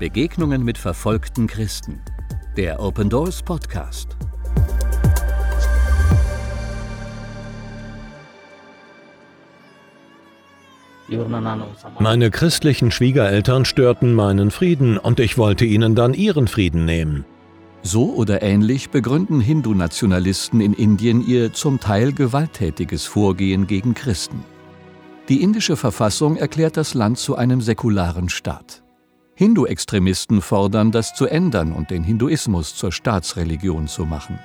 Begegnungen mit verfolgten Christen. Der Open Doors Podcast. Meine christlichen Schwiegereltern störten meinen Frieden und ich wollte ihnen dann ihren Frieden nehmen. So oder ähnlich begründen Hindu-Nationalisten in Indien ihr zum Teil gewalttätiges Vorgehen gegen Christen. Die indische Verfassung erklärt das Land zu einem säkularen Staat. Hindu-Extremisten fordern, das zu ändern und den Hinduismus zur Staatsreligion zu machen.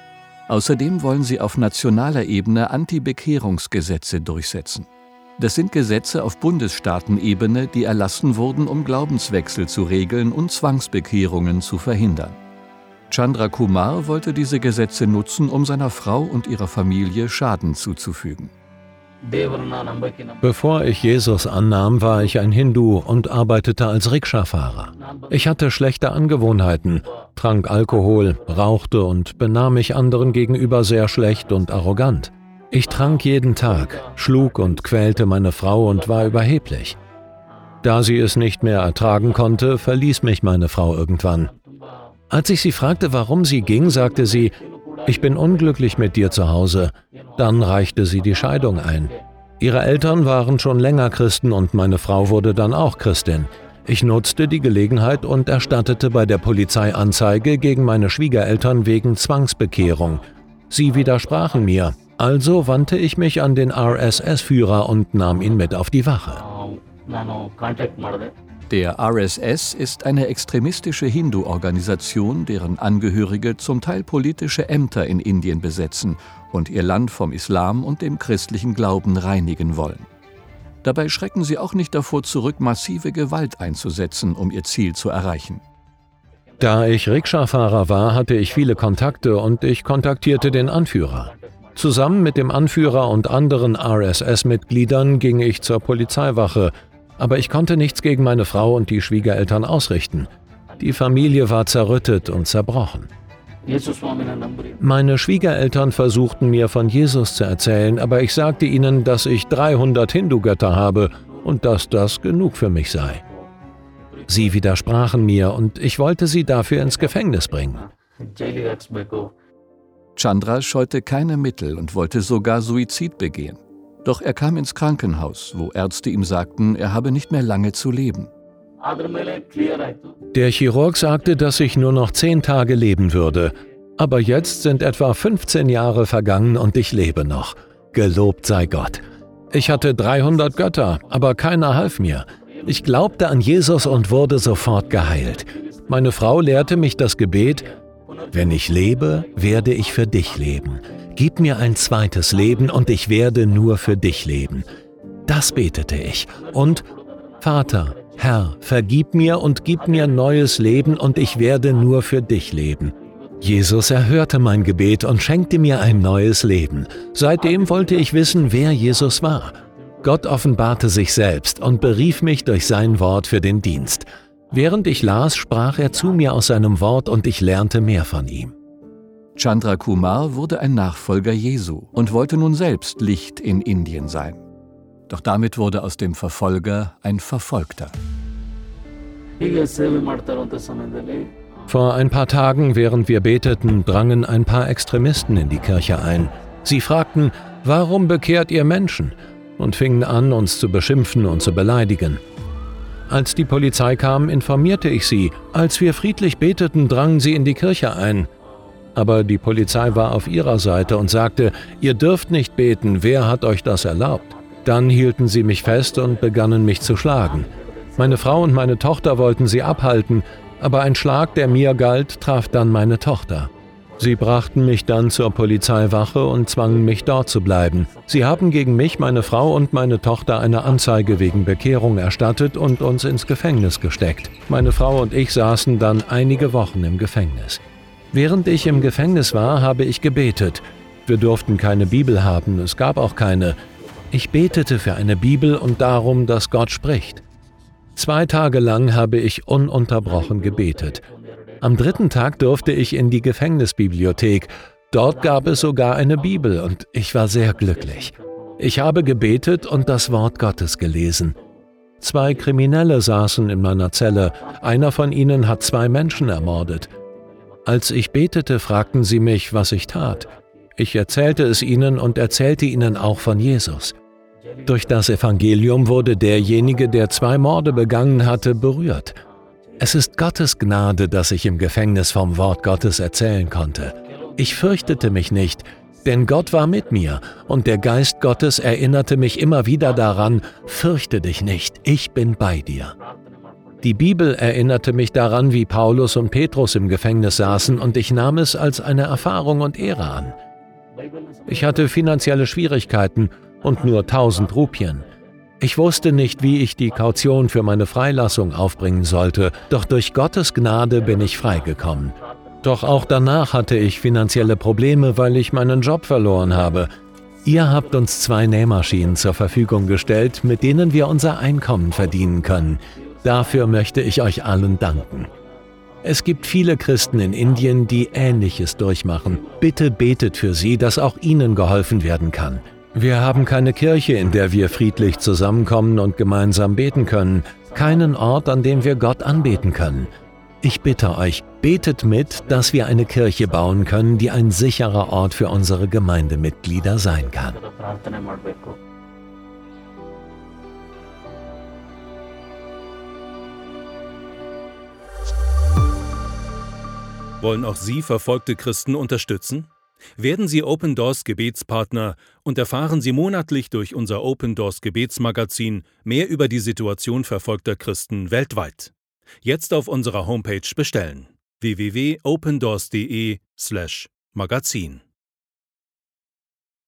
Außerdem wollen sie auf nationaler Ebene Anti-Bekehrungsgesetze durchsetzen. Das sind Gesetze auf Bundesstaatenebene, die erlassen wurden, um Glaubenswechsel zu regeln und Zwangsbekehrungen zu verhindern. Chandra Kumar wollte diese Gesetze nutzen, um seiner Frau und ihrer Familie Schaden zuzufügen. Bevor ich Jesus annahm, war ich ein Hindu und arbeitete als Rikscha-Fahrer. Ich hatte schlechte Angewohnheiten, trank Alkohol, rauchte und benahm mich anderen gegenüber sehr schlecht und arrogant. Ich trank jeden Tag, schlug und quälte meine Frau und war überheblich. Da sie es nicht mehr ertragen konnte, verließ mich meine Frau irgendwann. Als ich sie fragte, warum sie ging, sagte sie, ich bin unglücklich mit dir zu Hause. Dann reichte sie die Scheidung ein. Ihre Eltern waren schon länger Christen und meine Frau wurde dann auch Christin. Ich nutzte die Gelegenheit und erstattete bei der Polizei Anzeige gegen meine Schwiegereltern wegen Zwangsbekehrung. Sie widersprachen mir. Also wandte ich mich an den RSS-Führer und nahm ihn mit auf die Wache. Der RSS ist eine extremistische Hindu-Organisation, deren Angehörige zum Teil politische Ämter in Indien besetzen und ihr Land vom Islam und dem christlichen Glauben reinigen wollen. Dabei schrecken sie auch nicht davor zurück, massive Gewalt einzusetzen, um ihr Ziel zu erreichen. Da ich Rikscha-Fahrer war, hatte ich viele Kontakte und ich kontaktierte den Anführer. Zusammen mit dem Anführer und anderen RSS-Mitgliedern ging ich zur Polizeiwache, aber ich konnte nichts gegen meine Frau und die Schwiegereltern ausrichten. Die Familie war zerrüttet und zerbrochen. Meine Schwiegereltern versuchten mir von Jesus zu erzählen, aber ich sagte ihnen, dass ich 300 Hindu-Götter habe und dass das genug für mich sei. Sie widersprachen mir und ich wollte sie dafür ins Gefängnis bringen. Chandra scheute keine Mittel und wollte sogar Suizid begehen. Doch er kam ins Krankenhaus, wo Ärzte ihm sagten, er habe nicht mehr lange zu leben. Der Chirurg sagte, dass ich nur noch zehn Tage leben würde. Aber jetzt sind etwa 15 Jahre vergangen und ich lebe noch. Gelobt sei Gott. Ich hatte 300 Götter, aber keiner half mir. Ich glaubte an Jesus und wurde sofort geheilt. Meine Frau lehrte mich das Gebet, wenn ich lebe, werde ich für dich leben. Gib mir ein zweites Leben und ich werde nur für dich leben. Das betete ich. Und Vater, Herr, vergib mir und gib mir neues Leben und ich werde nur für dich leben. Jesus erhörte mein Gebet und schenkte mir ein neues Leben. Seitdem wollte ich wissen, wer Jesus war. Gott offenbarte sich selbst und berief mich durch sein Wort für den Dienst. Während ich las, sprach er zu mir aus seinem Wort und ich lernte mehr von ihm. Chandra Kumar wurde ein Nachfolger Jesu und wollte nun selbst Licht in Indien sein. Doch damit wurde aus dem Verfolger ein Verfolgter. Vor ein paar Tagen, während wir beteten, drangen ein paar Extremisten in die Kirche ein. Sie fragten, warum bekehrt ihr Menschen? und fingen an, uns zu beschimpfen und zu beleidigen. Als die Polizei kam, informierte ich sie. Als wir friedlich beteten, drangen sie in die Kirche ein. Aber die Polizei war auf ihrer Seite und sagte, ihr dürft nicht beten, wer hat euch das erlaubt? Dann hielten sie mich fest und begannen mich zu schlagen. Meine Frau und meine Tochter wollten sie abhalten, aber ein Schlag, der mir galt, traf dann meine Tochter. Sie brachten mich dann zur Polizeiwache und zwangen mich dort zu bleiben. Sie haben gegen mich, meine Frau und meine Tochter eine Anzeige wegen Bekehrung erstattet und uns ins Gefängnis gesteckt. Meine Frau und ich saßen dann einige Wochen im Gefängnis. Während ich im Gefängnis war, habe ich gebetet. Wir durften keine Bibel haben, es gab auch keine. Ich betete für eine Bibel und darum, dass Gott spricht. Zwei Tage lang habe ich ununterbrochen gebetet. Am dritten Tag durfte ich in die Gefängnisbibliothek. Dort gab es sogar eine Bibel und ich war sehr glücklich. Ich habe gebetet und das Wort Gottes gelesen. Zwei Kriminelle saßen in meiner Zelle, einer von ihnen hat zwei Menschen ermordet. Als ich betete, fragten sie mich, was ich tat. Ich erzählte es ihnen und erzählte ihnen auch von Jesus. Durch das Evangelium wurde derjenige, der zwei Morde begangen hatte, berührt. Es ist Gottes Gnade, dass ich im Gefängnis vom Wort Gottes erzählen konnte. Ich fürchtete mich nicht, denn Gott war mit mir und der Geist Gottes erinnerte mich immer wieder daran, fürchte dich nicht, ich bin bei dir. Die Bibel erinnerte mich daran, wie Paulus und Petrus im Gefängnis saßen und ich nahm es als eine Erfahrung und Ehre an. Ich hatte finanzielle Schwierigkeiten und nur 1000 Rupien. Ich wusste nicht, wie ich die Kaution für meine Freilassung aufbringen sollte, doch durch Gottes Gnade bin ich freigekommen. Doch auch danach hatte ich finanzielle Probleme, weil ich meinen Job verloren habe. Ihr habt uns zwei Nähmaschinen zur Verfügung gestellt, mit denen wir unser Einkommen verdienen können. Dafür möchte ich euch allen danken. Es gibt viele Christen in Indien, die Ähnliches durchmachen. Bitte betet für sie, dass auch ihnen geholfen werden kann. Wir haben keine Kirche, in der wir friedlich zusammenkommen und gemeinsam beten können, keinen Ort, an dem wir Gott anbeten können. Ich bitte euch, betet mit, dass wir eine Kirche bauen können, die ein sicherer Ort für unsere Gemeindemitglieder sein kann. Wollen auch Sie verfolgte Christen unterstützen? Werden Sie Open Doors Gebetspartner und erfahren Sie monatlich durch unser Open Doors Gebetsmagazin mehr über die Situation verfolgter Christen weltweit. Jetzt auf unserer Homepage bestellen www.opendoors.de/magazin